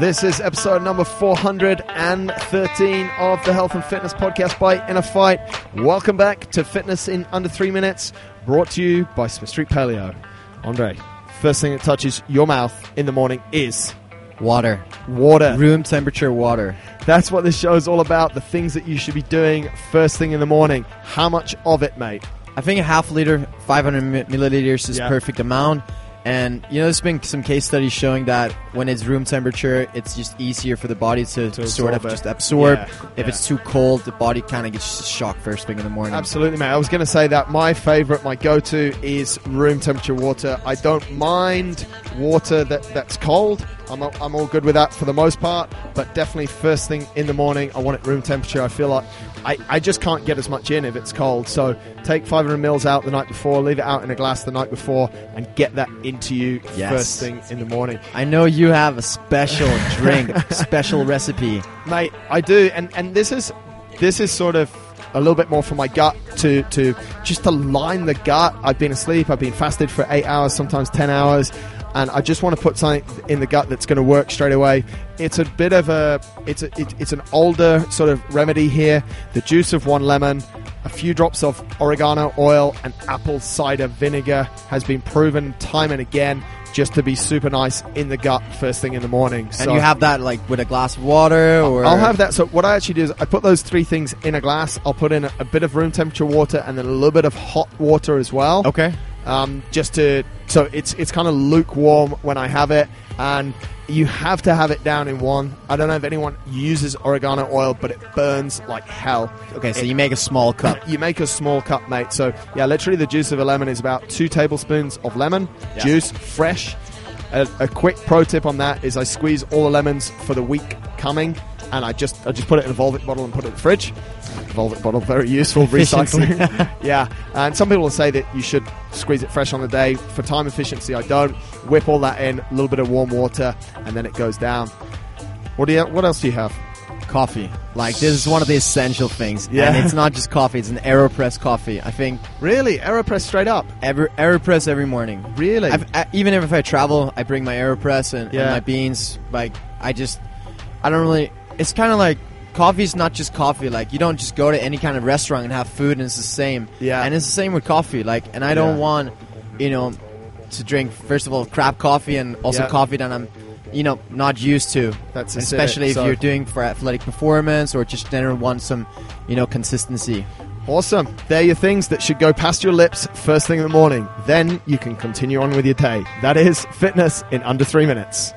This is episode number 413 of the Health and Fitness Podcast by Inner Fight. Welcome back to Fitness in Under 3 Minutes, brought to you by Smith Street Paleo. Andre, first thing that touches your mouth in the morning is Water. water. Room temperature water. That's what this show is all about, the things that you should be doing first thing in the morning. How much of it, mate? I think a half liter, 500 milliliters is Yeah. perfect amount. And you know, there's been some case studies showing that when it's room temperature, it's just easier for the body to, To sort of it. just absorb. Yeah, If yeah. it's too cold, the body kind of gets shocked first thing in the morning. Absolutely, mate. I was going to say that my favorite, my go-to is room temperature water. I don't mind water that, that's cold. I'm, all- I'm all good with that for the most part, but definitely first thing in the morning, I want it room temperature. I feel like I, I just can't get as much in if it's cold. So take 500 mils out the night before, leave it out in a glass the night before, and get that into you Yes. first thing in the morning. I know you have a special drink, special recipe. mate. I do, and and this is this is sort of a little bit more for my gut to to just to line the gut. I've been asleep. I've been fasted for eight hours, sometimes ten hours, and I just want to put something in the gut that's going to work straight away. It's a bit of a it's a it, it's an older sort of remedy here. The juice of one lemon. A few drops of oregano oil and apple cider vinegar has been proven time and again just to be super nice in the gut first thing in the morning. And So- you have that like with a glass of water or I'll have that. So what I actually do is I put those three things in a glass. I'll put in a, a bit of room temperature water and then a little bit of hot water as well. Okay. Um, just to so it's it's kind of lukewarm when I have it, and you have to have it down in one. I don't know if anyone uses oregano oil, but it burns like hell. Okay, so It- you make a small cup. you make a small cup, mate. So yeah, literally the juice of a lemon is about two tablespoons of lemon Yeah. juice, fresh. A, a quick pro tip on that is I squeeze all the lemons for the week coming, and I just I just put it in a Volvic bottle and put it in the fridge. Volvic bottle, very useful recycling. yeah, and some people will say that you should squeeze it fresh on the day. For time efficiency, I don't. Whip all that in, a little bit of warm water, and then it goes down. What do you? What else do you have? coffee. Like this is one of the essential things. Yeah. And it's not just coffee, it's an AeroPress coffee. I think Really, Aeropress straight up. every AeroPress every morning. Really? I've, I, even if I travel, I bring my AeroPress and, and Yeah. my beans. Like I just, I don't really. It's kind of like coffee is not just coffee. Like you don't just go to any kind of restaurant and have food and it's the same. Yeah. And it's the same with coffee. Like, and I don't Yeah. want, you know, to drink first of all crap coffee and also Yeah. coffee that I'm. You know, not used to. That's especially if so- you're doing for athletic performance or just general want some, you know, consistency. Awesome. They're your things that should go past your lips first thing in the morning. Then you can continue on with your day. That is fitness in under three minutes.